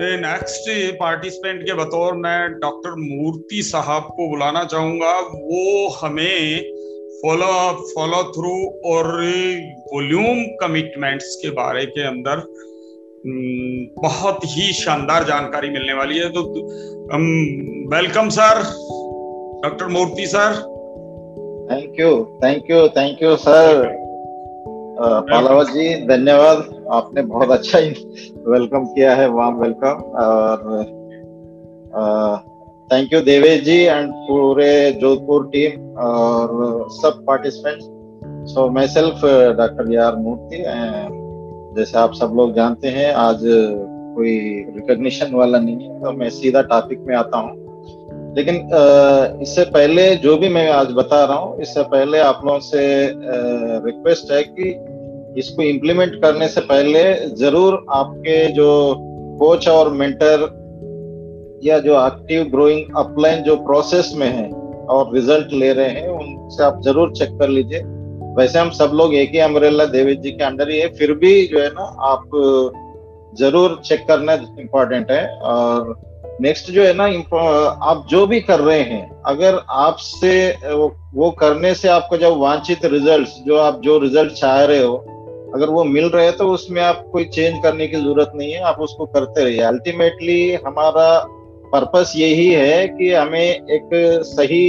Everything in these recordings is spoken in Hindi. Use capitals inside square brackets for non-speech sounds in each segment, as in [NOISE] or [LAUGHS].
नेक्स्ट पार्टिसिपेंट के बतौर मैं डॉक्टर मूर्ति साहब को बुलाना चाहूँगा। वो हमें फॉलो अप फॉलो थ्रू और वॉल्यूम कमिटमेंट्स के बारे के अंदर हम्म, बहुत ही शानदार जानकारी मिलने वाली है। तो welcome sir doctor Murthy sir thank you thank you thank you sir Palawat ji धन्यवाद। आपने बहुत अच्छा ही वेलकम किया है वाम वेलकम और thank you Devesh ji and पूरे जोधपुर टीम और सब participant so myself doctor यार मूर्ति जैसे आप सब लोग जानते हैं, आज कोई रिकॉग्निशन वाला नहीं है तो मैं सीधा टॉपिक में आता हूँ। लेकिन इससे पहले जो भी मैं आज बता रहा हूँ, इससे पहले आप लोगों से रिक्वेस्ट है कि इसको इम्प्लीमेंट करने से पहले ज़रूर आपके जो कोच और मेंटर या जो एक्टिव ग्रोइंग अपलाइन जो प्रोसेस में है और रिज़ल्ट ले रहे हैं, उनसे आप ज़रूर चेक कर लीजिए। वैसे हम सब लोग एक ही अम्ब्रेला देवेश जी के अंडर ही है, फिर भी जो है ना, आप ज़रूर चेक करना इम्पोर्टेंट है। और नेक्स्ट जो है ना आप जो भी कर रहे हैं, अगर आपसे वो करने से आपको जब वांछित रिजल्ट्स जो आप, जो रिज़ल्ट चाह रहे हो अगर वो मिल रहे हैं तो उसमें आप कोई चेंज करने की ज़रूरत नहीं है, आप उसको करते रहिए। अल्टीमेटली हमारा पर्पस यही है कि हमें एक सही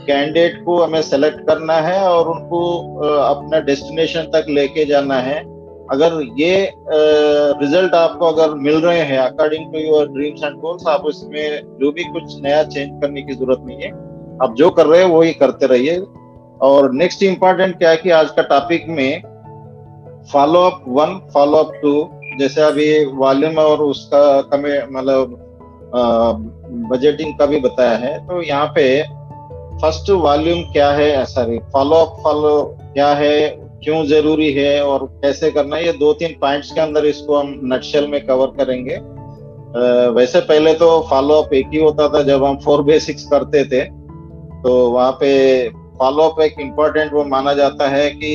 कैंडिडेट को हमें सेलेक्ट करना है और उनको अपना डेस्टिनेशन तक लेके जाना है। अगर ये रिज़ल्ट आपको अगर मिल रहे हैं according to your dreams and goals आप उसमें जो भी कुछ नया चेंज करने की ज़रूरत नहीं है। आप जो कर रहे हैं, वही करते रहिए। और नेक्स्ट इंपॉर्टेंट क्या है कि आज का टॉपिक में follow up one follow up two जैसे अभी वॉल्यूम और उसका कमे मतलब बजटिंग का भी बताया है तो यहाँ पे फ़र्स्ट वॉल्यूम क्या है? सॉरी फॉलो अप फॉलो क्या है? क्यों ज़रूरी है और कैसे करना है? ये दो तीन पॉइंट्स के अंदर इसको हम नक्शल में कवर करेंगे। वैसे पहले तो फॉलो अप एक ही होता था जब हम फोर बेसिक्स करते थे तो वहाँ पे फॉलो अप एक इम्पोर्टेंट वो माना जाता है कि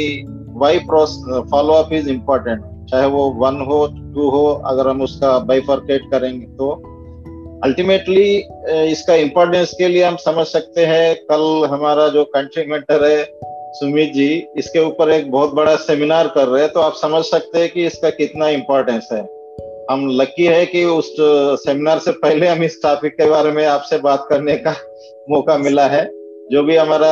why follow up is important चाहे वो वन हो टू हो, अगर हम उसका बाइफर्केट करेंगे तो। अल्टीमेटली इसका इम्पोर्टेंस के लिए हम समझ सकते हैं, कल हमारा जो कंट्री मेंटर है, सुमित जी, इसके ऊपर एक बहुत बड़ा सेमिनार कर रहे हैं तो आप समझ सकते हैं कि इसका कितना इम्पोर्टेंस है। हम लकी है कि उस सेमिनार से पहले हम इस टॉपिक के बारे में आपसे बात करने का [LAUGHS] मौका मिला है। जो भी हमारा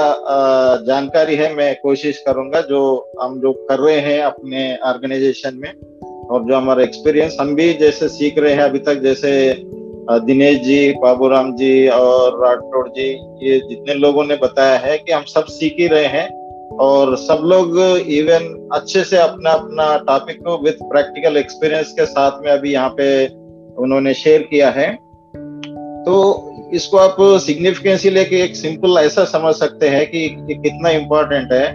जानकारी है, मैं कोशिश करूँगा जो हम जो कर रहे हैं अपने ऑर्गेनाइजेशन में और जो हमारा एक्सपीरियंस, हम भी जैसे सीख रहे हैं अभी तक, जैसे दिनेश जी, बाबूराम जी और राठौड़ जी, ये जितने लोगों ने बताया है कि हम सब सीख ही रहे हैं और सब लोग इवन अच्छे से अपना अपना टॉपिक को विद प्रैक्टिकल एक्सपीरियंस के साथ में अभी यहाँ पे उन्होंने शेयर किया है। तो इसको आप सिग्निफिकेंसी लेके एक सिंपल ऐसा समझ सकते हैं कि कितना इम्पोर्टेंट है।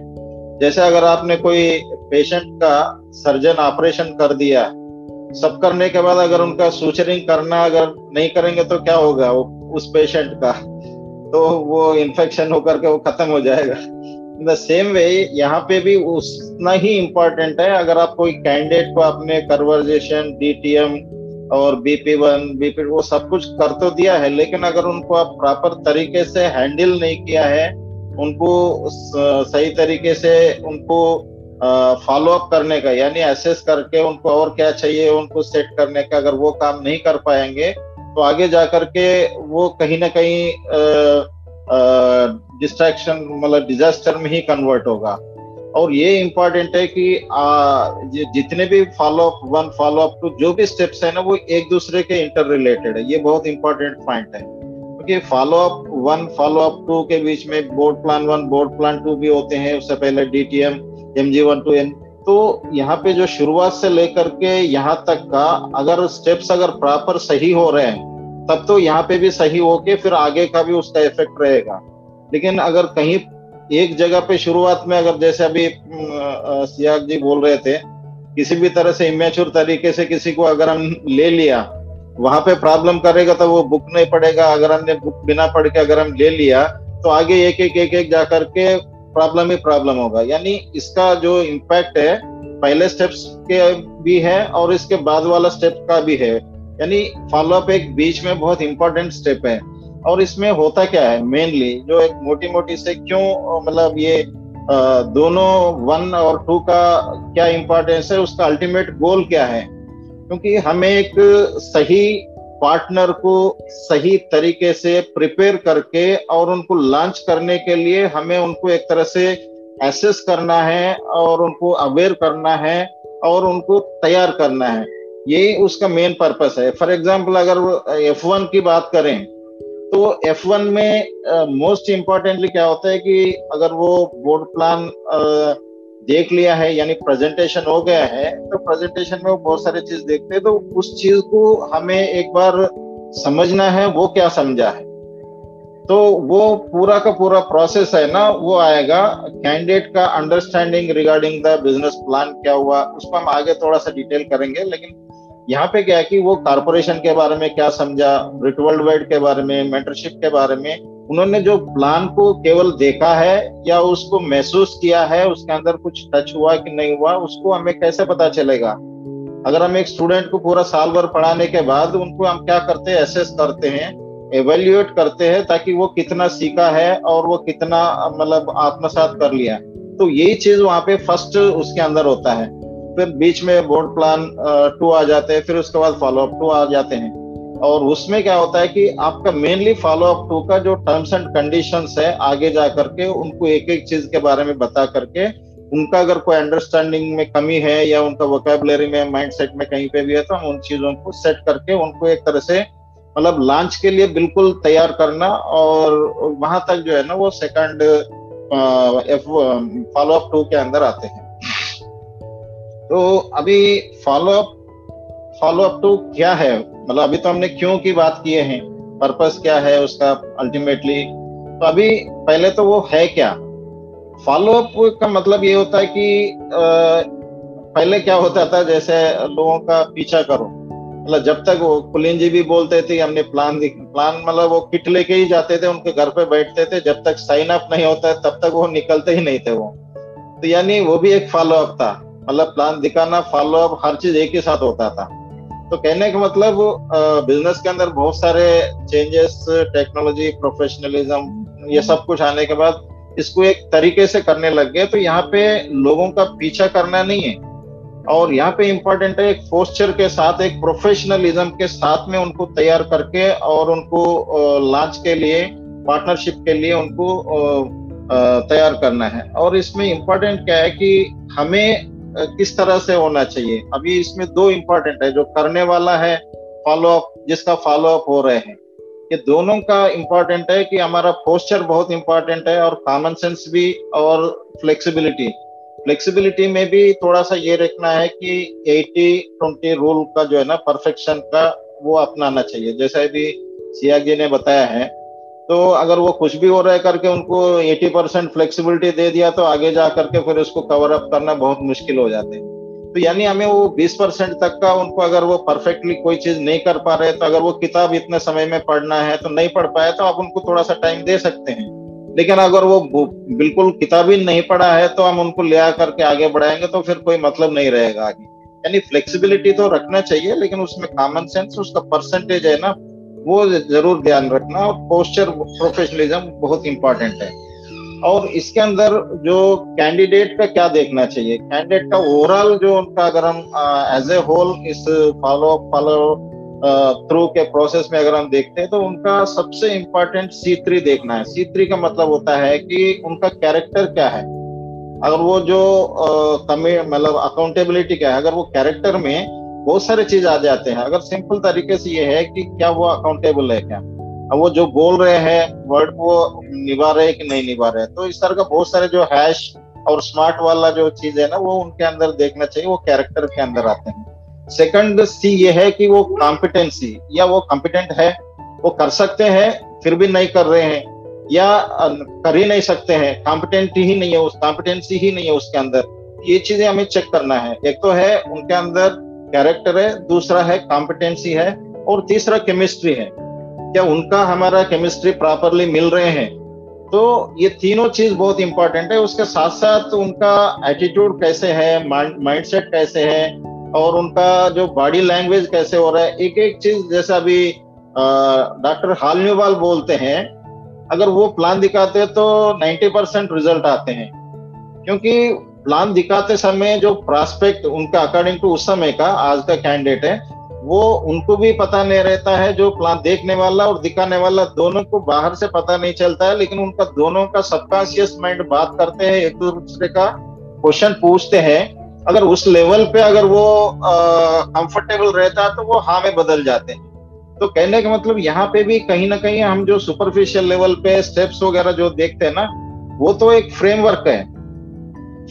जैसे अगर आपने कोई पेशेंट का सर्जन ऑपरेशन कर दिया, सब करने के बाद अगर उनका सूचरिंग करना अगर नहीं करेंगे तो क्या होगा वो, उस पेशेंट का? तो वो इन्फेक्शन होकर के वो खत्म हो जाएगा। इन द सेम वे यहाँ पे भी उतना ही इम्पोर्टेंट है। अगर आप कोई कैंडिडेट को अपने कन्वर्जेशन डीटीएम और बीपी वन बीपी वो सब कुछ कर तो दिया है, लेकिन अगर उनको आप प्रॉपर तरीके से हैंडल नहीं किया है, उनको सही तरीके से उनको फॉलो अप करने का, यानी एसेस करके उनको और क्या चाहिए, उनको सेट करने का अगर वो काम नहीं कर पाएँगे तो आगे जा करके वो कहीं ना कहीं डिस्ट्रैक्शन मतलब डिजास्टर में ही कन्वर्ट होगा। और ये इम्पोर्टेंट है कि आ, जितने भी follow up one follow up two जो भी स्टेप्स है ना वो एक दूसरे के इंटर रिलेटेड है। ये बहुत इंपॉर्टेंट पॉइंट है। क्योंकि follow up one follow up two के बीच में board plan one board plan two भी होते हैं उससे पहले DTM M M G one two N तो यहाँ पे जो शुरुआत से लेकर के यहाँ तक का अगर स्टेप्स अगर प्रॉपर सही हो रहे हैं तब तो यहाँ पे भी सही होके फिर आगे का भी उसका इफ़ेक्ट रहेगा। लेकिन अगर कहीं एक जगह पे शुरुआत में अगर जैसे अभी सियाग जी बोल रहे थे, किसी भी तरह से इमेच्योर तरीके से किसी को अगर हम ले लिया, वहाँ पे प्रॉब्लम करेगा तो वो बुक नहीं पड़ेगा अगर हमने बुक बिना पढ़ के अगर हम ले लिया तो आगे एक एक एक एक जाकर के प्रॉब्लम ही प्रॉब्लम होगा। यानी इसका जो इम्पैक्ट है, पहले स्टेप्स के भी है और इसके बाद वाला स्टेप का भी है। यानी फॉलोअप एक बीच में बहुत इंपॉर्टेंट स्टेप है। और इसमें होता क्या है मेनली जो एक मोटी मोटी से क्यों मतलब ये दोनों वन और टू का क्या इंपॉर्टेंस है, उसका अल्टीमेट गोल क्या है? क्योंकि हमें एक सही पार्टनर को सही तरीके से प्रिपेयर करके और उनको लॉन्च करने के लिए हमें उनको एक तरह से एसेस करना है और उनको अवेयर करना है और उनको तैयार करना है। यही उसका मेन पर्पस है। फॉर एग्ज़ाम्पल अगर एफ़ वन की बात करें तो एफ़ वन में मोस्ट इम्पोर्टेंटली क्या होता है कि अगर वो बोर्ड प्लान देख लिया है, यानी प्रेजेंटेशन हो गया है तो प्रेजेंटेशन में वो बहुत सारी चीज़ देखते हैं तो उस चीज़ को हमें एक बार समझना है, वो क्या समझा है। तो वो पूरा का पूरा प्रोसेस है ना, वो आएगा कैंडिडेट का understanding regarding the business plan क्या हुआ, उसको हम आगे थोड़ा सा डिटेल करेंगे, लेकिन यहाँ पे क्या है कि वो कारपोरेशन के बारे में क्या समझा ब्रिट वर्ल्ड वाइड के बारे में मेंटरशिप के बारे में, उन्होंने जो प्लान को केवल देखा है या उसको महसूस किया है, उसके अंदर कुछ टच हुआ कि नहीं हुआ, उसको हमें कैसे पता चलेगा? अगर हम एक स्टूडेंट को पूरा साल भर पढ़ाने के बाद उनको हम क्या करते हैं एसेस करते हैं एवेल्युएट करते हैं ताकि वो कितना सीखा है और वो कितना मतलब आत्मसात कर लिया तो यही चीज़ वहाँ पे फ़र्स्ट उसके अंदर होता है। फिर बीच में बोर्ड प्लान टू आ जाते हैं, फिर उसके बाद फॉलो अप टू आ जाते हैं। और उसमें क्या होता है कि आपका मेनली फॉलो अप टू का जो टर्म्स एंड कंडीशन है, आगे जा करके उनको एक एक चीज़ के बारे में बता करके, उनका अगर कोई अंडरस्टैंडिंग में कमी है या उनका वोकेबलरी में माइंड सेट में कहीं पे भी है तो हम उन चीज़ों को सेट करके उनको एक तरह से मतलब लॉन्च के लिए बिल्कुल तैयार करना और वहाँ तक जो है ना वो सेकंड फॉलो अप टू के अंदर आते हैं। तो अभी follow up follow up two क्या है? मतलब अभी तो हमने क्यों की बात किए हैं? पर्पस क्या है उसका अल्टीमेटली तो अभी पहले तो वो है क्या? फॉलो अप का मतलब ये होता है कि आ, पहले क्या होता था? जैसे लोगों का पीछा करो। मतलब जब तक वो कुलीन जी भी बोलते थे हमने प्लान प्लान मतलब वो किट लेके ही जाते थे उनके घर पे बैठते थे। जब तक साइन अप नहीं होता तब तक वो निकलते ही नहीं थे वो। तो यानी वो भी एक फॉलो अप था। मतलब प्लान दिखाना फॉलो अप हर चीज़ एक ही साथ होता था। तो कहने का मतलब बिज़नेस के अंदर बहुत सारे चेंजेस टेक्नोलॉजी प्रोफेशनलिज्म ये सब कुछ आने के बाद इसको एक तरीके से करने लग गए। तो यहाँ पे लोगों का पीछा करना नहीं है। और यहाँ पे इम्पोर्टेंट है एक पोस्चर के साथ, एक प्रोफेशनलिज्म के साथ में उनको तैयार करके और उनको लॉन्च के लिए पार्टनरशिप के लिए उनको तैयार करना है। और इसमें इम्पोर्टेंट क्या है कि हमें किस तरह से होना चाहिए? अभी इसमें दो इंपॉर्टेंट है, जो करने वाला है फॉलो अप जिसका फॉलो अप हो रहे हैं। ये दोनों का इम्पोर्टेंट है कि हमारा पोस्चर बहुत इंपॉर्टेंट है और कॉमन सेंस भी और फ्लेक्सिबिलिटी फ्लेक्सिबिलिटी में भी थोड़ा सा ये रखना है कि 80 20 रूल का जो है ना परफेक्शन का वो अपनाना चाहिए। जैसे अभी सिया जी ने बताया है तो अगर वो कुछ भी हो रहा है करके उनको 80 परसेंट फ्लेक्सिबिलिटी दे दिया तो आगे जा करके फिर उसको कवर अप करना बहुत मुश्किल हो जाते हैं। तो यानी हमें वो 20 परसेंट तक का उनको अगर वो परफेक्टली कोई चीज़ नहीं कर पा रहे तो अगर वो किताब इतने समय में पढ़ना है तो नहीं पढ़ पाए तो आप उनको थोड़ा सा टाइम दे सकते हैं। लेकिन अगर वो बिल्कुल किताब ही नहीं पढ़ा है तो हम उनको ले करके आगे बढ़ाएँगे तो फिर कोई मतलब नहीं रहेगा आगे। यानी फ्लेक्सिबिलिटी तो रखना चाहिए, लेकिन उसमें कॉमन सेंस उसका परसेंटेज है ना वो ज़रूर ध्यान रखना पोस्चर प्रोफेशनलिज्म बहुत इंपॉर्टेंट है। और इसके अंदर जो कैंडिडेट का क्या देखना चाहिए? कैंडिडेट का ओवरऑल जो उनका अगर हम एज ए होल इस फॉलो फॉलो थ्रू के प्रोसेस में अगर हम देखते हैं तो उनका सबसे इंपॉर्टेंट सी थ्री देखना है। सी थ्री का मतलब होता है कि उनका कैरेक्टर क्या है? अगर वो जो मतलब अकाउंटेबिलिटी क्या है? अगर वो कैरेक्टर में बहुत सारे चीज़ आ जाते हैं। अगर सिंपल तरीके से ये है कि क्या वो अकाउंटेबल है क्या? अब वो जो बोल रहे हैं वर्ड वो निभा रहे कि नहीं निभा रहे तो इस तरह का बहुत सारे जो हैश और स्मार्ट वाला जो चीज़ है ना, वो उनके अंदर देखना चाहिए, वो कैरेक्टर के अंदर आते हैं। सेकंड सी ये है कि वो कॉम्पिटेंसी या वो कॉम्पिटेंट है, वो कर सकते हैं, फिर भी नहीं कर रहे हैं, या कर ही नहीं सकते हैं कॉम्पिटेंट ही नहीं है उस कॉम्पिटेंसी ही नहीं है उसके अंदर। ये चीज़ें हमें चेक करना है। एक तो है उनके अंदर कैरेक्टर है, दूसरा है कॉम्पिटेंसी है और तीसरा केमिस्ट्री है। क्या उनका हमारा केमिस्ट्री प्रॉपरली मिल रहे हैं? तो ये तीनों चीज़ बहुत इंपॉर्टेंट है। उसके साथ साथ उनका एटीट्यूड कैसे है माइंड सेट कैसे है और उनका जो बॉडी लैंग्वेज कैसे हो रहा है एक एक चीज़ जैसे अभी डॉक्टर हालमीवाल बोलते हैं, अगर वो प्लान दिखाते हैं तो 90 परसेंट रिज़ल्ट आते हैं। क्योंकि प्लान दिखाते समय जो प्रॉस्पेक्ट उनका अकॉर्डिंग टू उस समय का, आज का कैंडिडेट है, वो उनको भी पता नहीं रहता है जो प्लान देखने वाला और दिखाने वाला, दोनों को बाहर से पता नहीं चलता है, लेकिन उनका, दोनों का सबकॉन्शियस माइंड बात करते हैं, एक दूसरे का क्वेश्चन पूछते हैं। अगर उस लेवल पे अगर वो कंफर्टेबल रहता है तो वो हाँ में बदल जाते हैं। तो कहने का मतलब यहाँ पे भी कहीं ना कहीं हम जो सुपरफिशियल लेवल पे स्टेप्स वगैरह जो देखते हैं ना, वो तो एक फ्रेमवर्क है।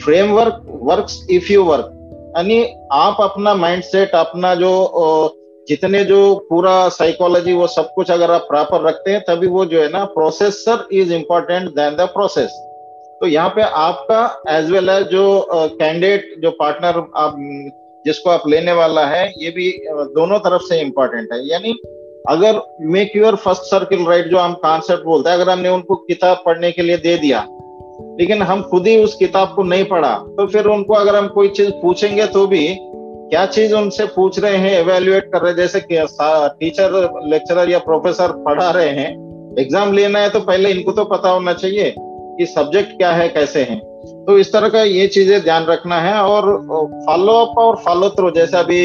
Framework works if you work यानी आप अपना माइंडसेट अपना जो जितने जो पूरा साइकोलॉजी वो सब कुछ अगर आप प्रॉपर रखते हैं, तभी वो जो है ना processor is important then the process तो यहाँ पे आपका एज वेल एज जो कैंडिडेट जो पार्टनर आप, जिसको आप लेने वाला है, ये भी दोनों तरफ़ से इम्पोर्टेंट है। यानी अगर make your first circle right जो हम कॉन्सेप्ट बोलते हैं, अगर हमने उनको किताब पढ़ने के लिए दे दिया लेकिन हम खुद ही उस किताब को नहीं पढ़ा। तो फिर उनको अगर हम कोई चीज़ पूछेंगे तो भी, क्या चीज़ उनसे पूछ रहे हैं एवेल्युएट कर रहे हैं? जैसे टीचर लेक्चरर या प्रोफेसर पढ़ा रहे हैं एग्ज़ाम लेना है तो पहले इनको तो पता होना चाहिए कि सब्जेक्ट क्या है, कैसे है। तो इस तरह का ये चीज़ें ध्यान रखना है और फॉलो अप और फॉलो थ्रू जैसा अभी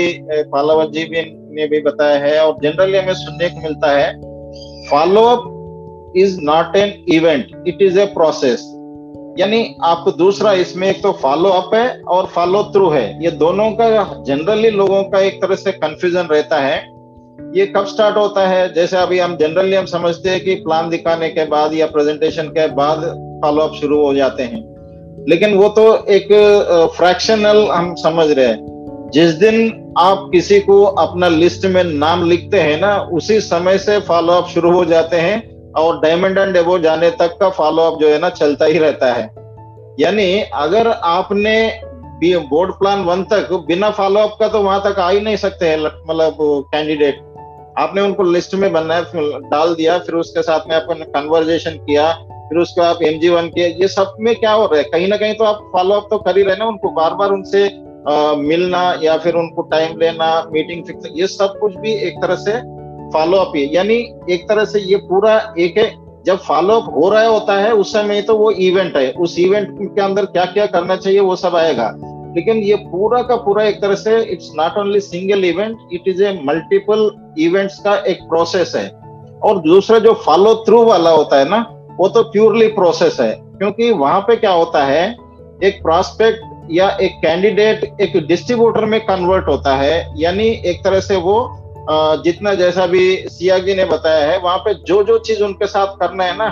पालावत जी भी, ने भी बताया है और जनरली हमें सुनने को मिलता है follow up is not an event it is a process यानी आपको दूसरा इसमें एक तो फॉलो अप है और फॉलो थ्रू है। ये दोनों का जनरली लोगों का एक तरह से कंफ्यूजन रहता है। ये कब स्टार्ट होता है? जैसे अभी हम जनरली हम समझते हैं कि प्लान दिखाने के बाद या प्रेजेंटेशन के बाद फॉलो अप शुरू हो जाते हैं। लेकिन वो तो एक फ्रैक्शनल हम समझ रहे हैं। जिस दिन आप किसी को अपना लिस्ट में नाम लिखते हैं ना, उसी समय से फॉलो अप शुरू हो जाते हैं। और डायमंड एंड डेबो जाने तक का फॉलो अप जो है ना चलता ही रहता है। यानी अगर आपने बोर्ड प्लान वन तक बिना फॉलो अप का तो वहाँ तक आ ही नहीं सकते हैं मतलब कैंडिडेट आपने उनको लिस्ट में बनाया डाल दिया फिर उसके साथ में आपने कन्वर्जेशन किया फिर उसको आप एम जी वन किया ये सब में क्या हो रहा है? कहीं ना कहीं तो आप फॉलो अप तो कर ही रहे ना उनको बार बार उनसे आ, मिलना या फिर उनको टाइम लेना मीटिंग फिक्स ये सब कुछ भी एक तरह से फॉलो अप है यानी एक तरह से ये पूरा एक है, जब फॉलो अप हो रहा होता है, उस समय तो वो इवेंट है, उस इवेंट के अंदर क्या क्या करना चाहिए वो सब आएगा। लेकिन ये पूरा का पूरा एक तरह से it's not only single event it is a multiple events का एक प्रोसेस है। और दूसरा जो फॉलो थ्रू वाला होता है ना, वो तो प्योरली प्रोसेस है, क्योंकि वहाँ पे क्या होता है, एक प्रोस्पेक्ट या एक कैंडिडेट एक डिस्ट्रीब्यूटर में कन्वर्ट होता है, यानी एक तरह से वो जितना जैसा भी सिया जी ने बताया है, वहाँ पे जो जो चीज़ उनके साथ करना है ना,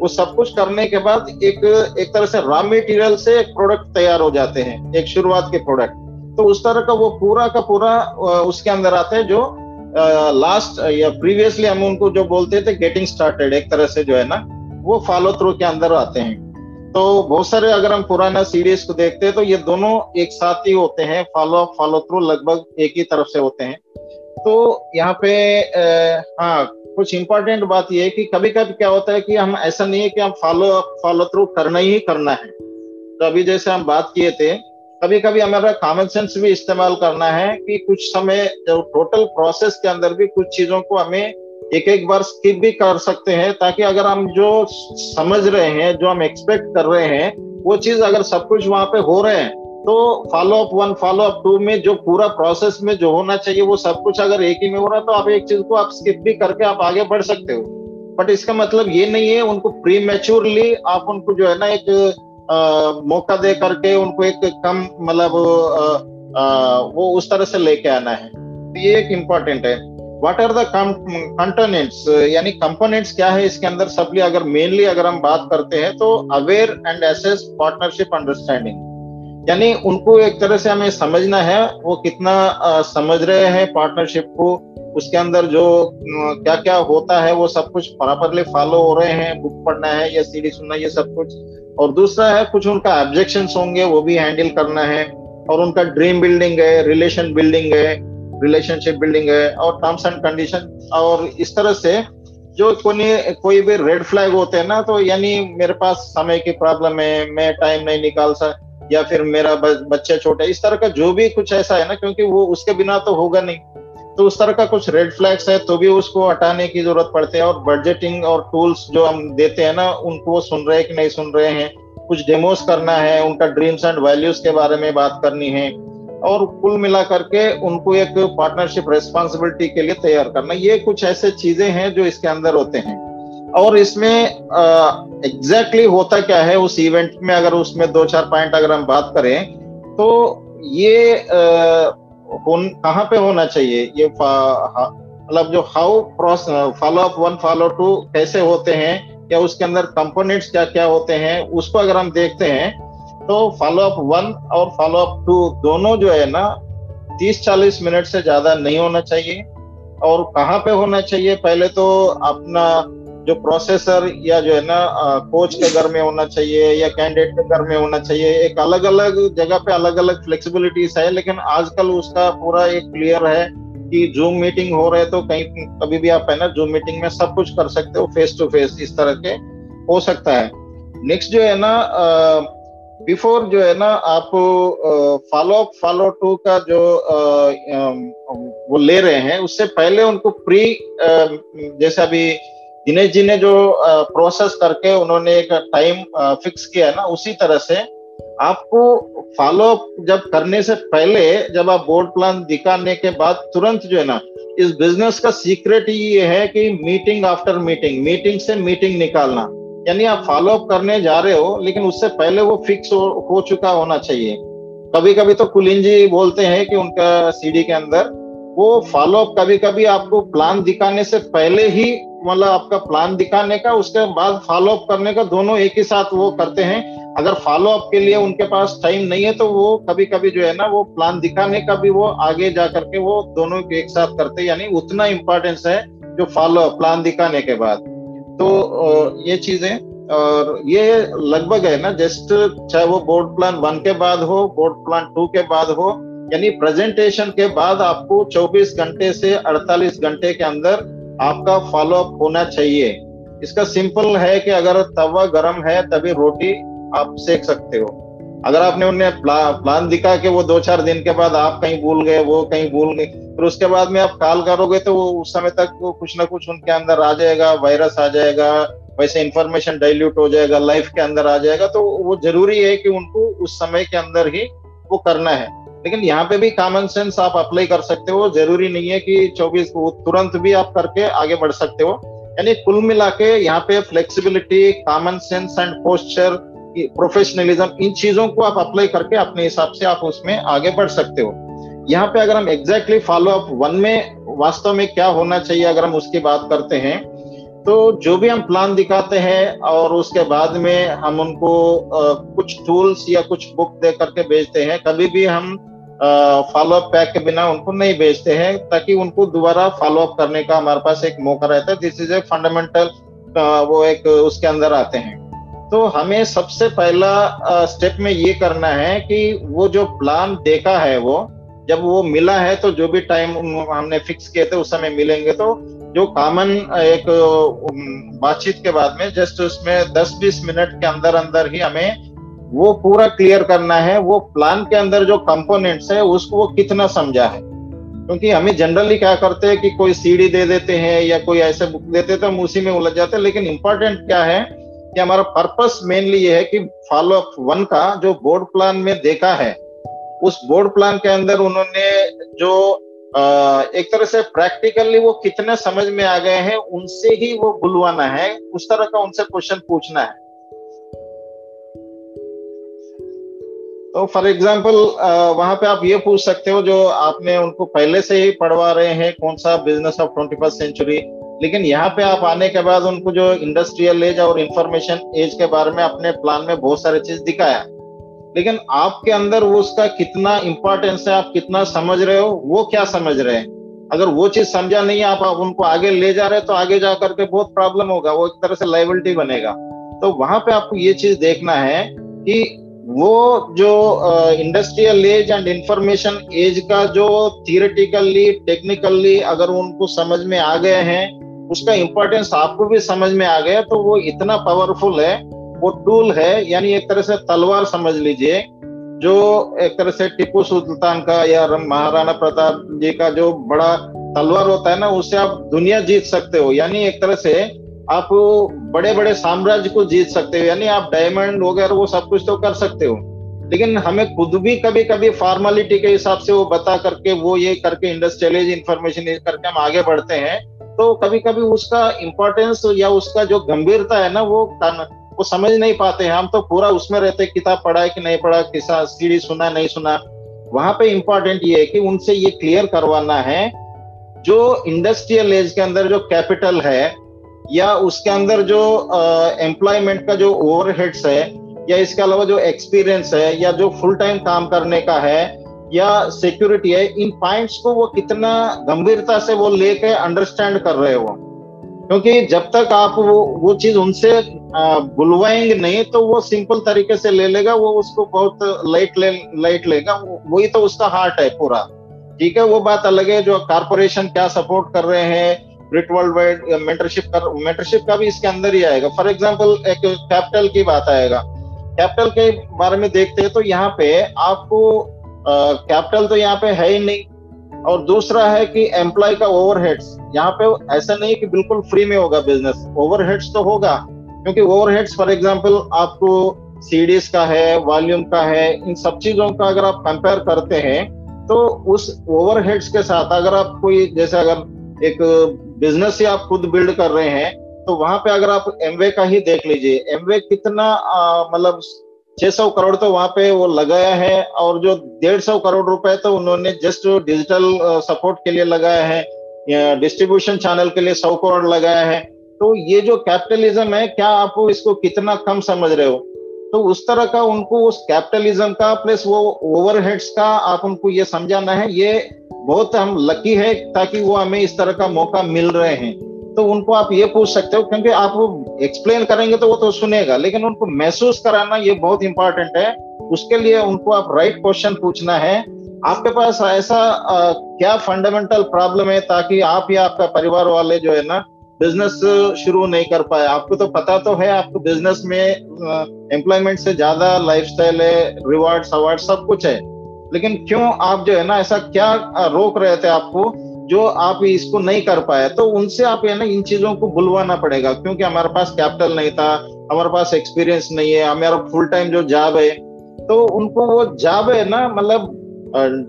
वो सब कुछ करने के बाद एक एक तरह से रॉ मटेरियल से एक प्रोडक्ट तैयार हो जाते हैं, एक शुरुआत के प्रोडक्ट तो उस तरह का वो पूरा का पूरा उसके अंदर आते हैं जो लास्ट या प्रीवियसली हम उनको जो बोलते थे गेटिंग स्टार्टेड एक तरह से जो है ना, वो फॉलो थ्रू के अंदर आते हैं। तो बहुत सारे अगर हम पुराना सीरीज़ को देखते हैं तो ये दोनों एक साथ ही होते हैं फॉलो अप फॉलो थ्रू लगभग एक ही तरफ़ से होते हैं। तो यहाँ पे हाँ कुछ इंपॉर्टेंट बात ये है कि कभी कभी क्या होता है कि हम, ऐसा नहीं है कि हम फॉलो फॉलो थ्रू करना ही करना है। तो अभी जैसे हम बात किए थे कभी कभी हमारा कॉमन सेंस भी इस्तेमाल करना है कि कुछ समय जो टोटल प्रोसेस के अंदर भी कुछ चीज़ों को हमें एक एक बार स्किप भी कर सकते हैं, ताकि अगर हम जो समझ रहे हैं, जो हम एक्सपेक्ट कर रहे हैं, वो चीज़ अगर सब कुछ वहाँ पे हो रहे हैं तो follow up one follow up two में जो पूरा प्रोसेस में जो होना चाहिए वो सब कुछ अगर एक ही में हो रहा है तो आप एक चीज़ को आप स्किप भी करके आप आगे बढ़ सकते हो। बट इसका मतलब ये नहीं है उनको प्री मेच्योरली आप उनको जो है ना एक आ, मौका दे करके उनको एक कम मतलब वो उस तरह से लेके आना है। तो ये एक इम्पोर्टेंट है। व्हाट आर द कंपोनेंट्स यानी कंपोनेंट्स क्या है इसके अंदर? सबली अगर मेनली अगर हम बात करते हैं तो aware and assess partnership understanding यानी उनको एक तरह से हमें समझना है वो कितना आ, समझ रहे हैं पार्टनरशिप को उसके अंदर जो क्या क्या होता है वो सब कुछ प्रॉपरली फॉलो हो रहे हैं बुक पढ़ना है या सीडी सुनना ये सब कुछ। और दूसरा है कुछ उनका ऑब्जेक्शन होंगे वो भी हैंडल करना है। और उनका ड्रीम बिल्डिंग है रिलेशन बिल्डिंग है रिलेशनशिप बिल्डिंग है और टर्म्स एंड कंडीशन और इस तरह से जो कोई कोई भी रेड फ्लैग होते हैं ना तो यानी मेरे पास समय की प्रॉब्लम है मैं टाइम नहीं निकाल सकता या फिर मेरा बच्चे छोटे इस तरह का जो भी कुछ ऐसा है ना, क्योंकि वो उसके बिना तो होगा नहीं। तो उस तरह का कुछ रेड फ्लैग्स है तो भी उसको हटाने की ज़रूरत पड़ती है और बजटिंग और टूल्स जो हम देते हैं ना, उनको सुन रहे हैं कि नहीं सुन रहे हैं। कुछ डेमोस करना है, उनका ड्रीम्स एंड वैल्यूज़ के बारे में बात करनी है और कुल मिला करके उनको एक पार्टनरशिप रेस्पॉन्सिबिलिटी के लिए तैयार करना। ये कुछ ऐसे चीज़ें हैं जो इसके अंदर होते हैं। और इसमें एग्जैक्टली exactly होता क्या है उस इवेंट में, अगर उसमें दो चार पॉइंट अगर हम बात करें तो ये कहाँ पे होना चाहिए? ये मतलब जो how follow up one follow two कैसे होते हैं, या उसके अंदर कंपोनेंट्स क्या क्या होते हैं, उसको अगर हम देखते हैं तो फॉलो अप वन और फॉलो अप टू दोनों जो है ना, तीस चालीस मिनट से ज़्यादा नहीं होना चाहिए। और कहाँ पे होना चाहिए? पहले तो अपना जो प्रोसेसर या जो है ना कोच के घर में होना चाहिए या कैंडिडेट के घर में होना चाहिए, एक अलग अलग जगह पे अलग अलग फ्लेक्सिबिलिटीज है, लेकिन आजकल उसका पूरा एक क्लियर है कि जूम मीटिंग हो रहे तो कहीं कभी भी आप है ना जूम मीटिंग में सब कुछ कर सकते हो फेस टू फेस इस तरह के हो सकता है। नेक्स्ट जो है ना बिफोर जो है ना, आप फॉलो अप फॉलो टू का जो वो ले रहे हैं, उससे पहले उनको प्री जैसे अभी दिनेश जी ने जो प्रोसेस करके उन्होंने एक टाइम फिक्स किया ना उसी तरह से आपको फॉलो जब करने से पहले जब आप बोर्ड प्लान दिखाने के बाद तुरंत जो है ना इस बिज़नेस का सीक्रेट ये है कि मीटिंग आफ्टर मीटिंग मीटिंग से मीटिंग निकालना। यानी आप फॉलो अप करने जा रहे हो लेकिन उससे पहले वो फिक्स हो, हो चुका होना चाहिए। कभी कभी तो कुलिन जी बोलते हैं कि उनका सीडी के अंदर वो फॉलो अप कभी कभी आपको प्लान दिखाने से पहले ही मतलब आपका प्लान दिखाने का, उसके बाद फॉलो अप करने का दोनों एक ही साथ वो करते हैं। अगर फॉलो अप के लिए उनके पास टाइम नहीं है तो वो कभी कभी जो है ना, वो प्लान दिखाने का भी वो आगे जा करके वो दोनों एक साथ करते हैं। यानी उतना इम्पोर्टेंस है जो फॉलो अप प्लान दिखाने के बाद। तो ये चीज़ें, और ये लगभग है ना जस्ट चाहे वो बोर्ड प्लान वन के बाद हो बोर्ड प्लान टू के बाद हो यानी प्रेजेंटेशन के बाद आपको 24 घंटे से 48 घंटे के अंदर आपका फॉलो अप होना चाहिए। इसका सिंपल है कि अगर तवा गर्म है तभी रोटी आप सेक सकते हो। अगर आपने उन्हें प्ला, प्लान दिखा कि वो दो चार दिन के बाद आप कहीं भूल गए वो कहीं भूल गए फिर उसके बाद में आप कॉल करोगे तो वो उस समय तक वो कुछ ना कुछ उनके अंदर आ जाएगा वायरस आ जाएगा वैसे इंफॉर्मेशन डाइल्यूट हो जाएगा लाइफ के अंदर आ जाएगा तो वो ज़रूरी है कि उनको उस समय के अंदर ही वो करना है। लेकिन यहाँ पे भी कॉमन सेंस आप अप्लाई कर सकते हो। ज़रूरी नहीं है कि 24 तुरंत भी आप करके आगे बढ़ सकते हो। यानी कुल मिला के यहाँ पे flexibility common sense and posture professionalism इन चीज़ों को आप अप्लाई करके अपने हिसाब से आप उसमें आगे बढ़ सकते हो। यहाँ पे अगर हम एग्जैक्टली फॉलो अप वन में, वास्तव में क्या होना चाहिए अगर हम उसकी बात करते हैं तो जो भी हम प्लान दिखाते हैं और उसके बाद में हम उनको कुछ टूल्स या कुछ बुक दे करके भेजते हैं, कभी भी हम फॉलो अप पैक के बिना उनको नहीं भेजते हैं, ताकि उनको दोबारा फॉलो अप करने का हमारे पास एक मौका रहता है। दिस इज़ ए फंडामेंटल वो एक उसके अंदर आते हैं। तो हमें सबसे पहला स्टेप में ये करना है कि वो जो प्लान देखा है वो, जब वो मिला है तो जो भी टाइम हमने फिक्स किए थे उस समय मिलेंगे। तो जो कॉमन एक बातचीत के बाद में जस्ट उसमें 10-20 मिनट के अंदर अंदर ही हमें वो पूरा क्लियर करना है, वो प्लान के अंदर जो कंपोनेंट्स है, उसको वो कितना समझा है? क्योंकि हमें जनरली क्या करते हैं कि कोई सीडी दे देते हैं या कोई ऐसे बुक देते तो हम उसी में उलझ जाते हैं। लेकिन इंपॉर्टेंट क्या है कि हमारा पर्पस मेनली ये है कि फॉलो अप वन का जो बोर्ड प्लान में देखा है, उस बोर्ड प्लान के अंदर उन्होंने जो एक तरह से प्रैक्टिकली वो कितने समझ में आ गए हैं, उनसे ही वो बुलवाना है। उस तरह का उनसे क्वेश्चन पूछना है। तो फॉर एग्ज़ाम्पल वहाँ पे आप ये पूछ सकते हो जो आपने उनको पहले से ही पढ़वा रहे हैं कौन सा business of twenty first century लेकिन यहाँ पे आप आने के बाद उनको जो इंडस्ट्रियल एज और इंफॉर्मेशन एज के बारे में अपने प्लान में बहुत सारे चीज़ दिखाया। लेकिन आपके अंदर वो उसका कितना इंपॉर्टेंस है आप कितना समझ रहे हो वो क्या समझ रहे हैं? अगर वो चीज़ समझा नहीं आप, आप उनको आगे ले जा रहे तो आगे जा करके बहुत प्रॉब्लम होगा वो एक तरह से लाइबिलिटी बनेगा। तो वहाँ पे आपको ये चीज़ देखना है कि वो जो industrial age and information age का जो थियोरेटिकली टेक्निकली अगर उनको समझ में आ गए हैं, उसका इंपॉर्टेंस आपको भी समझ में आ गया तो वो इतना पावरफुल है, वो टूल है, यानी एक तरह से तलवार समझ लीजिए, जो एक तरह से टिप्पू सुल्तान का या महाराणा प्रताप जी का जो बड़ा तलवार होता है ना उससे आप दुनिया जीत सकते हो। यानी एक तरह से आप बड़े बड़े साम्राज्य को जीत सकते हो, यानी आप डायमंड वगैरह, वो सब कुछ तो कर सकते हो। लेकिन हमें खुद भी कभी कभी फॉर्मेलिटी के हिसाब से वो बता करके, वो ये करके इंडस्ट्रियलाइज इंफॉर्मेशन करके हम आगे बढ़ते हैं तो कभी कभी उसका इम्पोर्टेंस या उसका जो गंभीरता है ना, वो वो समझ नहीं पाते हैं। हम तो पूरा उसमें रहते किताब पढ़ा है कि नहीं पढ़ा किसा सीढ़ी सुना, नहीं सुना। वहाँ पे इम्पोर्टेंट ये है कि उनसे ये क्लियर करवाना है, जो इंडस्ट्रियल एज के अंदर जो कैपिटल है या उसके अंदर जो एम्प्लॉयमेंट का जो ओवरहेड्स है, या इसके अलावा जो एक्सपीरियंस है, या जो फुल टाइम काम करने का है, या सिक्योरिटी है, इन पॉइंट्स को वो कितना गंभीरता से वो लेके अंडरस्टैंड कर रहे हो? क्योंकि जब तक आप वो वो चीज़ उनसे बुलवाएँगे नहीं तो वो सिंपल तरीके से ले लेगा, वो उसको बहुत लाइट ले लाइट लेगा वही तो उसका हार्ट है पूरा। ठीक है, वो बात अलग है, जो कारपोरेशन क्या सपोर्ट कर रहे हैं ब्रिट वर्ल्ड वाइड मेंटरशिप कर मेंटरशिप का भी इसके अंदर ही आएगा। फॉर एग्ज़ाम्पल एक कैपिटल की बात आएगा। कैपिटल के बारे में देखते हैं तो यहाँ पे आपको कैपिटल तो यहाँ पे है ही नहीं। और दूसरा है कि एम्प्लॉय का ओवरहेड्स यहाँ पे ऐसा नहीं कि बिल्कुल फ्री में होगा बिज़नेस ओवरहेड्स तो होगा, क्योंकि ओवरहेड्स फॉर एग्जांपल आपको सीडीज का है वॉल्यूम का है, इन सब चीज़ों का अगर आप कंपेयर करते हैं तो उस ओवरहेड्स के साथ अगर आप कोई, जैसे अगर एक बिज़नेस ही आप खुद बिल्ड कर रहे हैं तो वहाँ पे अगर आप एमवे का ही देख लीजिए एमवे कितना मतलब 600 करोड़ तो वहाँ पे वो लगाया है, और जो डेढ़ सौ करोड़ रुपए तो उन्होंने जस्ट डिजिटल सपोर्ट के लिए लगाया है डिस्ट्रीब्यूशन चैनल के लिए सौ करोड़ लगाया है। तो ये जो कैपिटलिज्म है, क्या आप इसको कितना कम समझ रहे हो? तो उस तरह का उनको उस कैपिटलिज्म का प्लस वो ओवरहेड्स का आप उनको ये समझाना है, ये बहुत हम लकी है ताकि वो हमें इस तरह का मौका मिल रहे हैं। तो उनको आप ये पूछ सकते हो क्योंकि आप एक्सप्लेन करेंगे तो वो तो सुनेगा लेकिन उनको महसूस कराना ये बहुत इंपॉर्टेंट है। उसके लिए उनको आप राइट क्वेश्चन पूछना है। आपके पास ऐसा आ, क्या फंडामेंटल प्रॉब्लम है ताकि आप या आपका परिवार वाले जो है ना बिज़नेस शुरू नहीं कर पाए? आपको तो पता तो है आपको बिज़नेस में एम्प्लॉयमेंट से ज़्यादा लाइफस्टाइल है रिवार्ड्स अवार्ड सब कुछ है। लेकिन क्यों आप जो है ना ऐसा क्या रोक रहे थे आपको जो आप इसको नहीं कर पाए? तो उनसे आप है ना इन चीज़ों को बुलवाना पड़ेगा, क्योंकि हमारे पास कैपिटल नहीं था, हमारे पास एक्सपीरियंस नहीं है हमारा फुल टाइम जो जॉब है तो उनको वो जॉब है ना मतलब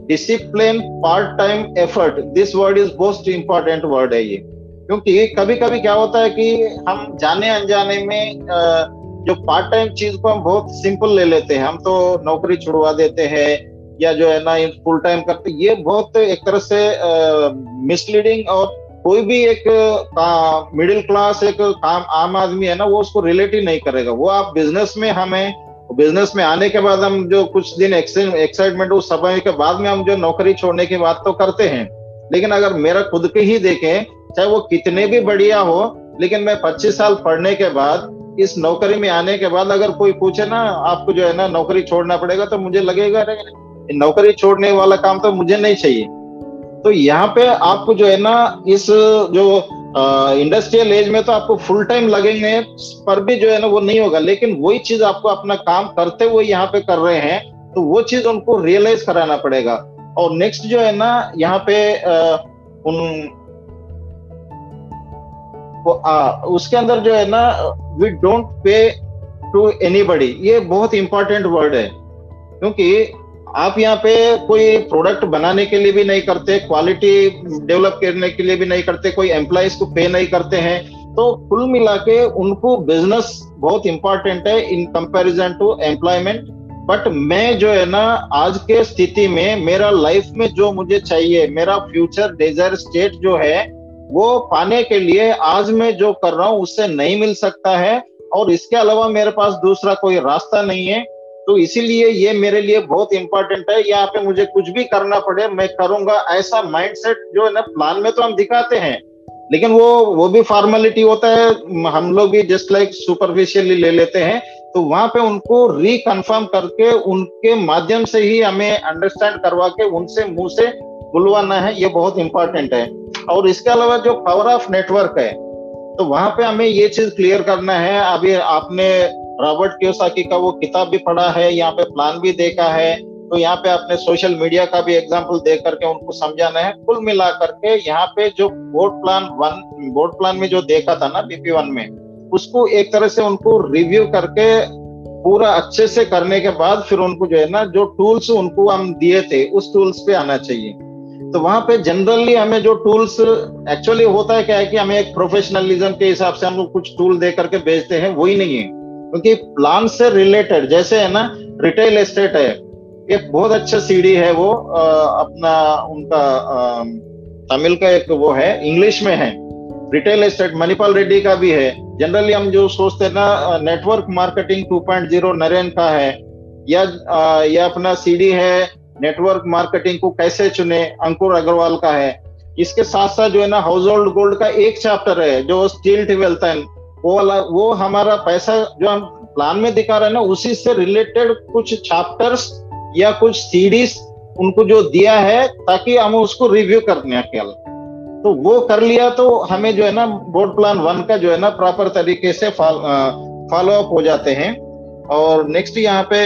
discipline part time effort this word is most important word है ये। क्योंकि कभी कभी क्या होता है कि हम जाने अनजाने में जो पार्ट टाइम चीज़ को हम बहुत सिंपल ले लेते हैं, हम तो नौकरी छुड़वा देते हैं या जो है ना फुल टाइम करते, ये बहुत एक तरह से मिसलीडिंग और कोई भी एक मिडिल क्लास एक काम, आम आदमी है ना, वो उसको रिलेट ही नहीं करेगा। वो आप बिज़नेस में हमें बिज़नेस में आने के बाद हम जो कुछ दिन एक्साइटमेंट उस समय के बाद में हम जो नौकरी छोड़ने की बात तो करते हैं। लेकिन अगर मेरा खुद के ही देखें, चाहे वो कितने भी बढ़िया हो, लेकिन मैं 25 साल पढ़ने के बाद, इस नौकरी में आने के बाद अगर कोई पूछे ना, आपको जो है ना, नौकरी छोड़ना पड़ेगा तो मुझे लगेगा नौकरी छोड़ने वाला काम तो मुझे नहीं चाहिए। तो यहाँ पे आपको जो है ना इस जो इंडस्ट्रियल एज में तो आपको फुल टाइम लगेंगे पर भी जो है ना वो नहीं होगा। लेकिन वही चीज़ आपको अपना काम करते हुए यहाँ पे कर रहे हैं तो वो चीज़ उनको रियलाइज़ कराना पड़ेगा। और नेक्स्ट जो है ना यहाँ पे आ, उन वो आ, उसके अंदर जो है ना we don't pay to anybody ये बहुत इंपॉर्टेंट वर्ड है क्योंकि आप यहाँ पे कोई प्रोडक्ट बनाने के लिए भी नहीं करते क्वालिटी डेवलप करने के लिए भी नहीं करते, कोई एम्प्लॉयज़ को पे नहीं करते हैं तो कुल मिला के उनको बिज़नेस बहुत इंपॉर्टेंट है in comparison to employment but मैं जो है ना, आज के स्थिति में मेरा लाइफ में जो मुझे चाहिए, मेरा फ्यूचर डिज़ायर स्टेट जो है, वो पाने के लिए आज मैं जो कर रहा हूँ, उससे नहीं मिल सकता है। और इसके अलावा मेरे पास दूसरा कोई रास्ता नहीं है। तो इसीलिए ये मेरे लिए बहुत इंपॉर्टेंट है। यहाँ पे मुझे कुछ भी करना पड़े, मैं करूँगा। ऐसा माइंडसेट जो है ना प्लान में तो हम दिखाते हैं, लेकिन वो वो भी फॉर्मेलिटी होता है। हम लोग भी जस्ट लाइक सुपरफिशियली ले लेते हैं। तो वहाँ पे उनको रिकन्फर्म करके उनके माध्यम से ही हमें अंडरस्टैंड करवा के उनसे मुँह से बुलवाना है। ये बहुत इंपॉर्टेंट है। और इसके अलावा जो पावर ऑफ़ नेटवर्क है तो वहाँ पे हमें ये चीज़ क्लियर करना है। अभी आपने रॉबर्ट क्योसाकी का वो किताब भी पढ़ा है, यहाँ पे प्लान भी देखा है तो यहाँ पे आपने सोशल मीडिया का भी एग्ज़ाम्पल दे करके उनको समझाना है, कुल मिला करके यहाँ पे जो board plan one board plan में जो देखा था ना बीपी वन में, उसको एक तरह से उनको रिव्यू करके पूरा अच्छे से करने के बाद फिर उनको जो है ना, जो टूल्स उनको हम दिए थे, उस टूल्स पे आना चाहिए। तो वहाँ पे जनरली हमें जो टूल्स एक्चुअली होता है क्या है कि हमें एक प्रोफेशनलिज्म के हिसाब से हम कुछ टूल दे करके भेजते हैं, वही नहीं है। क्योंकि प्लान से रिलेटेड जैसे है ना रिटेल एस्टेट है एक बहुत अच्छा सीडी है वो आ, अपना उनका तमिल का एक वो है इंग्लिश में है। रिटेल एस्टेट मणिपाल रेड्डी का भी है। जनरली हम जो सोचते हैं ना नेटवर्क मार्केटिंग 2.0 नरेन का है या आ, या अपना सीडी है नेटवर्क मार्केटिंग को कैसे चुने अंकुर अग्रवाल का है। इसके साथ साथ जो है ना हाउस होल्ड गोल्ड का एक चैप्टर है जो स्टील टिवेल्थन वो वाला, वो हमारा पैसा जो हम प्लान में दिखा रहे हैं ना, उसी से रिलेटेड कुछ चैप्टर्स या कुछ सीरीज़ उनको जो दिया है, ताकि हम उसको रिव्यू करने केवल तो वो कर लिया तो हमें जो है ना बोर्ड प्लान वन का जो है ना प्रॉपर तरीके से फॉलो अप हो जाते हैं। और नेक्स्ट यहाँ पे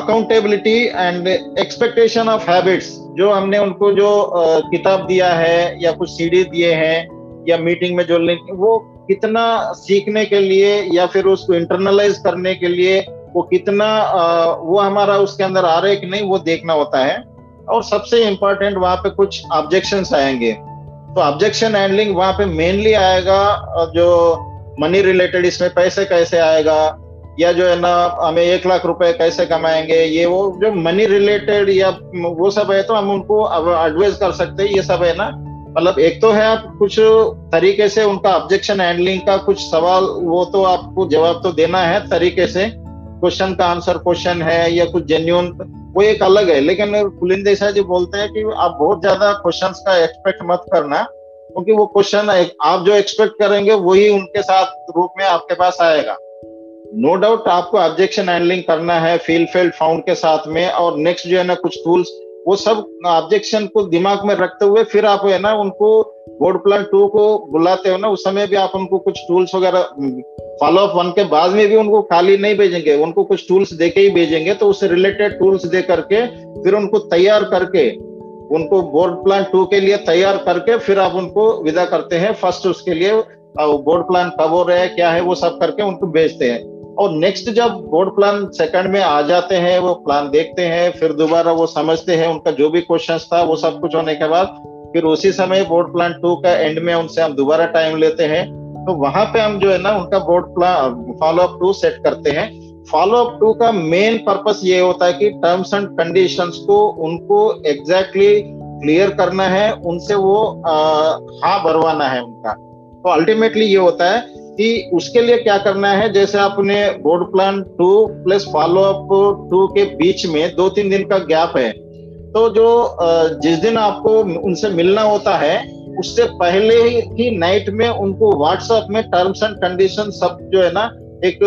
accountability and expectation of habits जो हमने उनको जो किताब दिया है या कुछ सीडी दिए हैं या मीटिंग में जो लिंक वो कितना सीखने के लिए या फिर उसको इंटरनलाइज करने के लिए वो कितना वो हमारा उसके अंदर आ रहा है कि नहीं, वो देखना होता है। और सबसे इम्पोर्टेंट वहाँ पे कुछ ऑब्जेक्शन आएँगे। तो ऑब्जेक्शन हैंडलिंग वहाँ पे मेनली आएगा जो मनी रिलेटेड इसमें पैसे कैसे आएगा, या जो है ना, हमें एक लाख रुपए कैसे कमाएँगे, ये वो जो मनी रिलेटेड या वो सब है तो हम उनको एडवाइस कर सकते हैं, ये सब है ना। मतलब एक तो है आप कुछ तरीके से उनका ऑब्जेक्शन हैंडलिंग का कुछ सवाल, वो तो आपको जवाब तो देना है तरीके से। क्वेश्चन का आंसर क्वेश्चन है या कुछ जेन्यून वो एक अलग है। लेकिन पुलिन देसाई जी बोलते हैं कि आप बहुत ज़्यादा क्वेश्चन का एक्सपेक्ट मत करना, क्योंकि वो क्वेश्चन आप जो एक्सपेक्ट करेंगे वही उनके साथ रूप में आपके पास आएगा। नो no डाउट आपको ऑब्जेक्शन हैंडलिंग करना है फील फेल्ड फाउंड के साथ में, और नेक्स्ट जो है ना कुछ टूल्स वो सब ऑब्जेक्शन को दिमाग में रखते हुए फिर आप है ना उनको बोर्ड प्लान टू को बुलाते हो ना, उस समय भी आप उनको कुछ टूल्स वगैरह फॉलो अप वन के बाद में भी उनको खाली नहीं भेजेंगे, उनको कुछ टूल्स दे के ही भेजेंगे तो उससे रिलेटेड टूल्स दे करके फिर उनको तैयार करके, उनको बोर्ड प्लान टू के लिए तैयार करके फिर आप उनको विदा करते हैं। फ़र्स्ट उसके लिए बोर्ड प्लान कब हो रहा है, क्या है, वो सब करके उनको भेजते हैं। और नेक्स्ट जब बोर्ड प्लान सेकंड में आ जाते हैं, वो प्लान देखते हैं, फिर दोबारा वो समझते हैं, उनका जो भी क्वेश्चन था, वो सब कुछ होने के बाद, फिर उसी समय बोर्ड प्लान टू का एंड में उनसे हम दोबारा टाइम लेते हैं। तो वहाँ पे हम जो है ना, उनका board plan follow up two set करते हैं। फॉलो अप टू का मेन पर्पस ये होता है कि टर्म्स एंड कंडीशंस को, उनको एग्जैक्टली exactly क्लियर करना है, उनसे वो हाँ भरवाना है उनका। तो अल्टीमेटली ये होता है कि उसके लिए क्या करना है? जैसे आपने board plan two plus follow up two के बीच में दो तीन दिन का गैप है। तो जो जिस दिन आपको उनसे मिलना होता है, उससे पहले ही नाइट में उनको व्हाट्सएप में टर्म्स एंड कंडीशन सब जो है ना, एक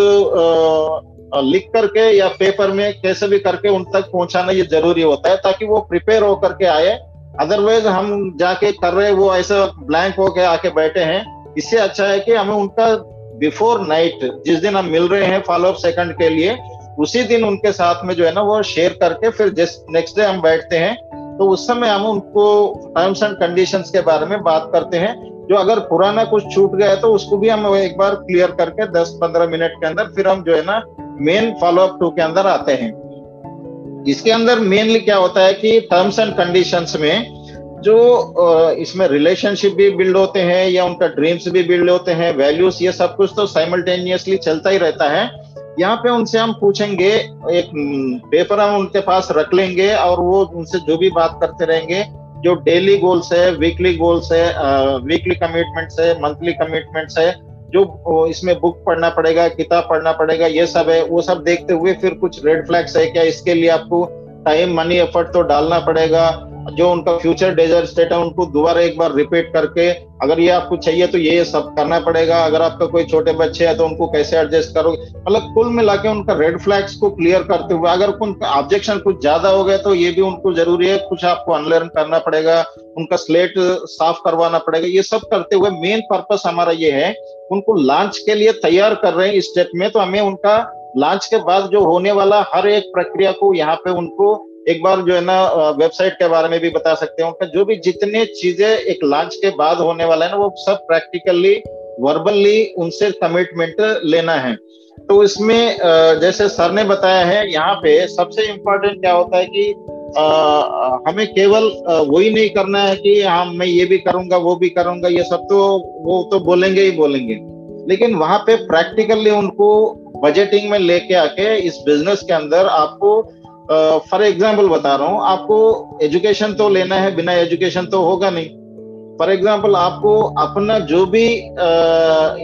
लिख करके या पेपर में कैसे भी करके उन तक पहुंचाना ये ज़रूरी होता है, ताकि वो प्रिपेयर होकर के आए। अदरवाइज़ हम जाके कर रहे वो ऐसा ब्लैंक होके आके बैठे हैं। इससे अच्छा है कि हमें उनका बिफोर नाइट जिस दिन हम मिल रहे हैं फॉलो अप सेकंड के लिए, उसी दिन उनके साथ में जो है ना वो शेयर करके फिर नेक्स्ट डे हम बैठते हैं तो उस समय हम उनको टर्म्स एंड कंडीशन के बारे में बात करते हैं, जो अगर पुराना कुछ छूट गया है तो उसको भी हम एक बार क्लियर करके 10-15 मिनट के अंदर फिर हम जो है ना मेन फॉलो अप टू के अंदर आते हैं। इसके अंदर मेनली क्या होता है कि टर्म्स एंड कंडीशंस में जो इसमें रिलेशनशिप भी बिल्ड होते हैं या उनका ड्रीम्स भी बिल्ड होते हैं वैल्यूज़ ये सब कुछ तो साइमल्टेनियसली चलता ही रहता है। यहाँ पे उनसे हम पूछेंगे, एक पेपर हम उनके पास रख लेंगे और वो उनसे जो भी बात करते रहेंगे, जो डेली गोल्स है वीकली गोल्स है वीकली कमिटमेंट्स है मंथली कमिटमेंट्स है, जो इसमें बुक पढ़ना पड़ेगा, किताब पढ़ना पड़ेगा, ये सब है, वो सब देखते हुए फिर कुछ रेड फ्लैग्स है क्या, इसके लिए आपको टाइम मनी एफर्ट तो डालना पड़ेगा। जो उनका फ्यूचर डेजर स्टेट है, उनको दोबारा एक बार रिपीट करके, अगर ये आपको चाहिए तो ये सब करना पड़ेगा। अगर आपका कोई छोटे बच्चे हैं तो उनको कैसे एडजस्ट करोगे? मतलब कुल मिला के उनका रेड फ्लैग्स को क्लियर करते हुए, अगर उनका ऑब्जेक्शन कुछ ज़्यादा हो गया तो ये भी उनको ज़रूरी है, कुछ आपको अनलर्न करना पड़ेगा, उनका स्लेट साफ़ करवाना पड़ेगा। ये सब करते हुए मेन पर्पस हमारा ये है, उनको लॉन्च के लिए तैयार कर रहे हैं इस स्टेप में तो हमें उनका लॉन्च के बाद जो होने वाला हर एक प्रक्रिया को यहाँ पे उनको एक बार जो है ना वेबसाइट के बारे में भी बता सकते हैं जो भी जितने चीज़ें एक लॉन्च के बाद होने वाला है ना, वो सब प्रैक्टिकली वर्बली उनसे कमिटमेंट लेना है। तो इसमें जैसे सर ने बताया है, यहाँ पे सबसे इम्पोर्टेंट क्या होता है कि हमें केवल वही नहीं करना है कि हाँ मैं ये भी करूँगा, वो भी करूँगा, ये सब तो वो तो बोलेंगे ही बोलेंगे। लेकिन वहाँ पे प्रैक्टिकली उनको बजटिंग में लेके आके इस बिज़नेस के अंदर आपको फॉर uh, एग्ज़ाम्पल बता रहा हूँ आपको एजुकेशन तो लेना है बिना एजुकेशन तो होगा नहीं। फॉर एग्ज़ाम्पल आपको अपना जो भी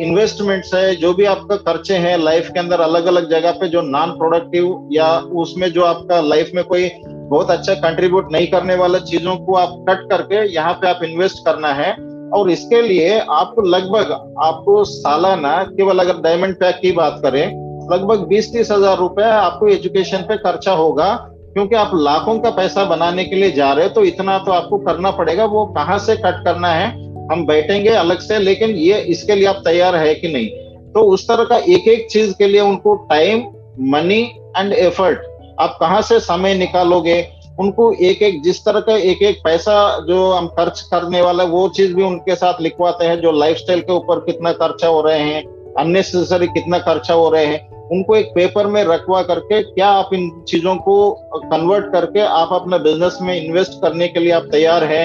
इन्वेस्टमेंट्स uh, है जो भी आपका खर्चे हैं लाइफ के अंदर अलग अलग जगह पे जो नॉन प्रोडक्टिव या उसमें जो आपका लाइफ में कोई बहुत अच्छा कंट्रीब्यूट नहीं करने वाला चीज़ों को आप कट करके यहाँ पे आप इन्वेस्ट करना है। और इसके लिए आपको लगभग आपको सालाना केवल अगर डायमंड पैक की बात करें लगभग बीस तीस हज़ार रुपए आपको एजुकेशन पे खर्चा होगा, क्योंकि आप लाखों का पैसा बनाने के लिए जा रहे हो तो इतना तो आपको करना पड़ेगा, वो कहाँ से कट करना है, हम बैठेंगे अलग से, लेकिन ये इसके लिए आप तैयार है कि नहीं। तो उस तरह का एक एक चीज़ के लिए उनको टाइम मनी एंड एफर्ट आप कहाँ से समय निकालोगे, उनको एक एक जिस तरह का एक एक पैसा जो हम खर्च करने वाला, वो चीज़ भी उनके साथ लिखवाते हैं, जो लाइफस्टाइल के ऊपर कितना खर्चा हो रहे हैं अननेसेसरी कितना खर्चा हो रहे हैं। उनको एक पेपर में रखवा करके क्या आप इन चीज़ों को कन्वर्ट करके आप अपने बिज़नेस में इन्वेस्ट करने के लिए आप तैयार है?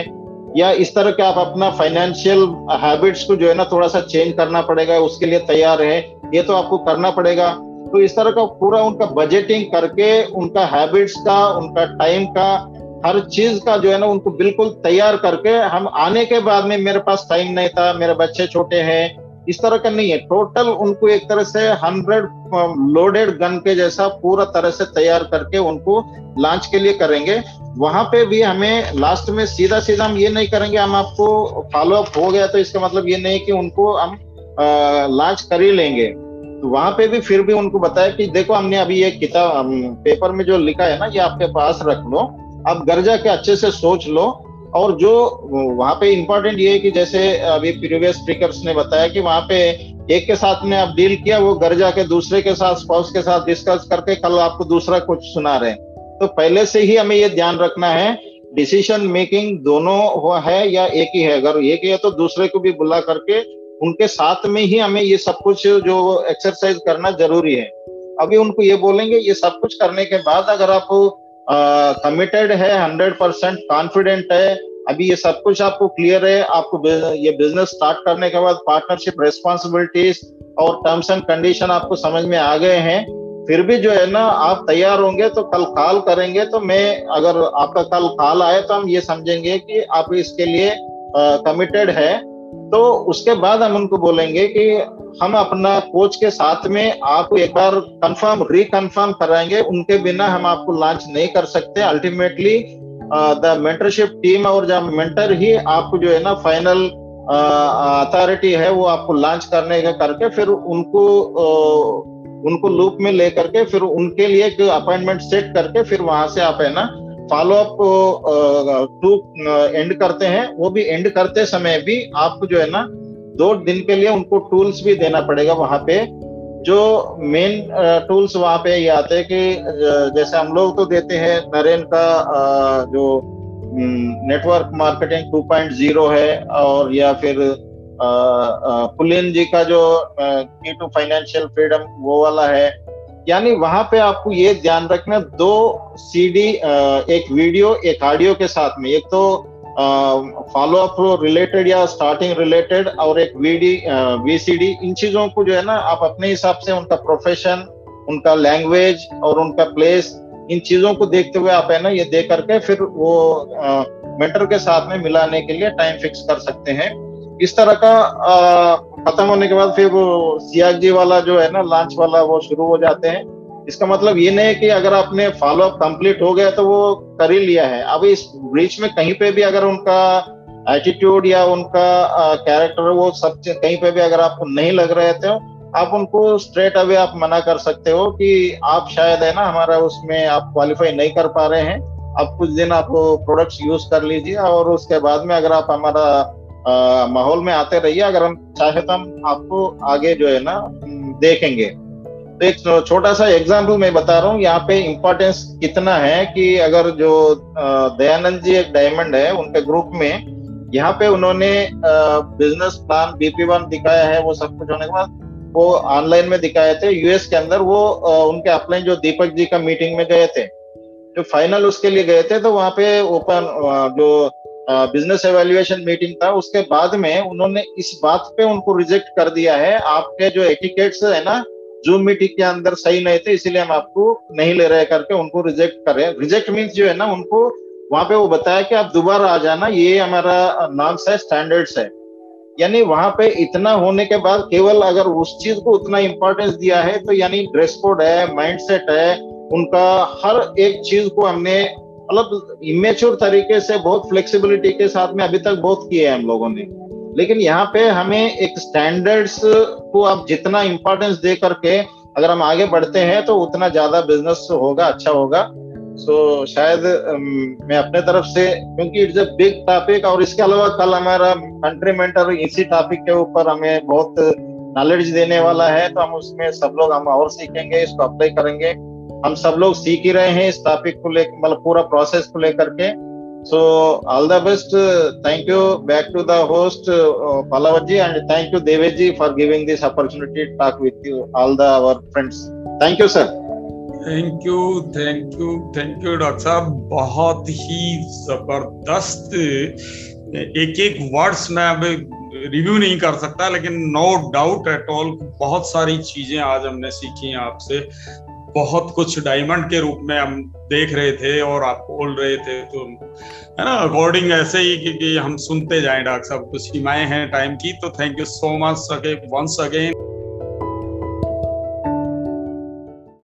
या इस तरह के आप अपना फाइनेंशियल हैबिट्स को जो है ना थोड़ा सा चेंज करना पड़ेगा, उसके लिए तैयार है? ये तो आपको करना पड़ेगा। तो इस तरह का पूरा उनका बजटिंग करके उनका हैबिट्स का, उनका टाइम का, हर चीज़ का जो है ना उनको बिल्कुल तैयार करके हम आने के बाद में मेरे पास टाइम नहीं था, मेरे बच्चे छोटे हैं इस तरह का नहीं है। टोटल उनको एक तरह से हंड्रेड लोडेड गन के जैसा पूरा तरह से तैयार करके उनको लॉन्च के लिए करेंगे। वहाँ पे भी हमें लास्ट में सीधा सीधा हम ये नहीं करेंगे, हम आपको फॉलो अप हो गया तो इसका मतलब ये नहीं कि उनको हम लॉन्च कर ही लेंगे। तो वहाँ पे भी फिर भी उनको बताया कि देखो हमने अभी ये किताब पेपर में जो लिखा है ना, ये आपके पास रख लो। आप घर जाके अच्छे से सोच लो। और जो वहाँ पे इम्पोर्टेंट ये है कि जैसे अभी प्रीवियस स्पीकर्स ने बताया कि वहाँ पे एक के साथ में आप डील किया, वो घर जाके दूसरे के साथ स्पाउस के साथ डिस्कस करके कल आपको दूसरा कुछ सुना रहे तो पहले से ही हमें ये ध्यान रखना है डिसीज़न मेकिंग दोनों है या एक ही है? अगर एक ही है तो दूसरे को भी बुला करके उनके साथ में ही हमें ये सब कुछ जो एक्सरसाइज करना ज़रूरी है। अभी उनको ये बोलेंगे, ये सब कुछ करने के बाद अगर आप कमिटेड है हंड्रेड परसेंट कॉन्फिडेंट है। अभी ये सब कुछ आपको क्लियर है। आपको ये बिज़नेस स्टार्ट करने के बाद पार्टनरशिप रेस्पॉन्सिबिलिटीज और टर्म्स एंड कंडीशन आपको समझ में आ गए हैं। फिर भी जो है ना, आप तैयार होंगे तो कल कॉल करेंगे तो मैं, अगर आपका कल कॉल आए तो हम ये समझेंगे कि आप इसके लिए कमिटेड है। तो उसके बाद हम उनको बोलेंगे कि हम अपना कोच के साथ में आपको एक बार कंफर्म रिकंफर्म कराएँगे। उनके बिना हम आपको लॉन्च नहीं कर सकते। अल्टीमेटली द मेंटरशिप टीम और जब मेंटर ही आपको जो है ना फाइनल अथॉरिटी है वो आपको लॉन्च करने का करके फिर उनको uh, उनको लूप में लेकर के फिर उनके लिए अपॉइंटमेंट सेट करके फिर वहाँ से आप है ना फॉलो अप टू एंड करते हैं, वो भी एंड करते समय भी आपको जो है ना, दो दिन के लिए उनको टूल्स भी देना पड़ेगा वहाँ पे। जो मेन टूल्स वहाँ पे ये आते हैं कि जैसे हम लोग तो देते हैं नरेन का जो नेटवर्क मार्केटिंग 2.0 है और या फिर पुलिन जी का जो की टू फाइनेंशियल फ्रीडम वो वाला है। यानी वहाँ पे आपको ये ध्यान रखना दो सीडी एक वीडियो, एक ऑडियो के साथ में। एक तो फॉलो अप रिलेटेड या स्टार्टिंग रिलेटेड और एक वीडी वीसीडी इन चीज़ों को जो है ना, आप अपने हिसाब से उनका प्रोफेशन उनका लैंग्वेज और उनका प्लेस इन चीज़ों को देखते हुए आप है ना, ये देख करके फिर वो मेंटर के साथ में मिलाने के लिए टाइम फिक्स कर सकते हैं। इस तरह का खत्म होने के बाद फिर वो सियाग जी वाला जो है ना लॉन्च वाला वो शुरू हो जाते हैं। इसका मतलब ये नहीं है कि अगर आपने फॉलो अप कंप्लीट हो गया तो वो कर ही लिया है। अब इस ब्रीच में कहीं पे भी अगर उनका एटीट्यूड या उनका कैरेक्टर वो सब कहीं पे भी अगर आपको नहीं लग रहे थे, आप उनको स्ट्रेट अवे आप मना कर सकते हो कि आप शायद है ना, हमारा उसमें आप क्वालिफाई नहीं कर पा रहे हैं। आप कुछ दिन आप प्रोडक्ट्स यूज़ कर लीजिए और उसके बाद में अगर आप हमारा माहौल में आते रहिए। अगर हम चाहे तो हम आपको आगे जो है ना देखेंगे। तो एक छोटा सा एग्ज़ाम्पल मैं बता रहा हूँ। यहाँ पे इम्पोर्टेंस कितना है कि अगर जो दयानंद जी एक डायमंड है, उनके ग्रुप में, यहाँ पे उन्होंने बिज़नेस प्लान बीपी वन दिखाया है, वो सब कुछ होने के बाद, वो ऑनलाइन में दिखाए थे। यूएस के अंदर वो उनके अपने जो दीपक जी का मीटिंग में गए थे। जो फाइनल उसके लिए गए थे तो वहाँ पे ओपन जो बिज़नेस एवेल्युएशन मीटिंग था, उसके बाद में उन्होंने इस बात पे उनको रिजेक्ट कर दिया है। आपके जो एटिकेट्स है ना जूम मीटिंग के अंदर सही नहीं थे, इसीलिए हम आपको नहीं ले रहे करके उनको रिजेक्ट कर रहे हैं। रिजेक्ट मीन्स जो है ना, उनको वहाँ पे वो बताया कि आप दोबारा आ जाना, ये हमारा नॉर्म्स है स्टैंडर्ड्स है। यानी वहाँ पे इतना होने के बाद केवल अगर उस चीज़ को उतना इंपॉर्टेंस दिया है तो यानी ड्रेस कोड है माइंडसेट है, उनका हर एक चीज़ को हमने मतलब इमेच्योर तरीके से बहुत फ्लेक्सिबिलिटी के साथ में अभी तक बहुत किए हैं हम लोगों ने। लेकिन यहाँ पे हमें एक स्टैंडर्ड्स को आप जितना इंपॉर्टेंस दे करके अगर हम आगे बढ़ते हैं तो उतना ज़्यादा बिज़नेस होगा अच्छा होगा। सो so, शायद मैं अपने तरफ़ से क्योंकि इट्स अ बिग टॉपिक और इसके अलावा कल हमारा कंट्री मेंटर इसी टॉपिक के ऊपर हमें बहुत नॉलेज देने वाला है तो हम उसमें सब लोग हम और सीखेंगे इसको अप्लाई करेंगे। हम सब लोग सीख ही रहे हैं इस टॉपिक को लेकर मतलब पूरा प्रोसेस को लेकर के। So all the best thank you back to the host Palawat ji and thank you Devesh ji for giving this opportunity talk with you all the our friends thank you sir thank you thank you thank you doctor साहब। बहुत ही ज़बरदस्त एक एक वर्ड्स में अब रिव्यू नहीं कर सकता, लेकिन नो डाउट एट ऑल बहुत सारी चीज़ें आज हमने सीखी आपसे। बहुत कुछ डायमंड के रूप में हम देख रहे थे और आप बोल रहे थे तो है ना अकॉर्डिंग ऐसे ही कि, कि हम सुनते जाएँ डॉक्टर साहब। कुछ सीमाएँ हैं टाइम की तो thank you so much again once again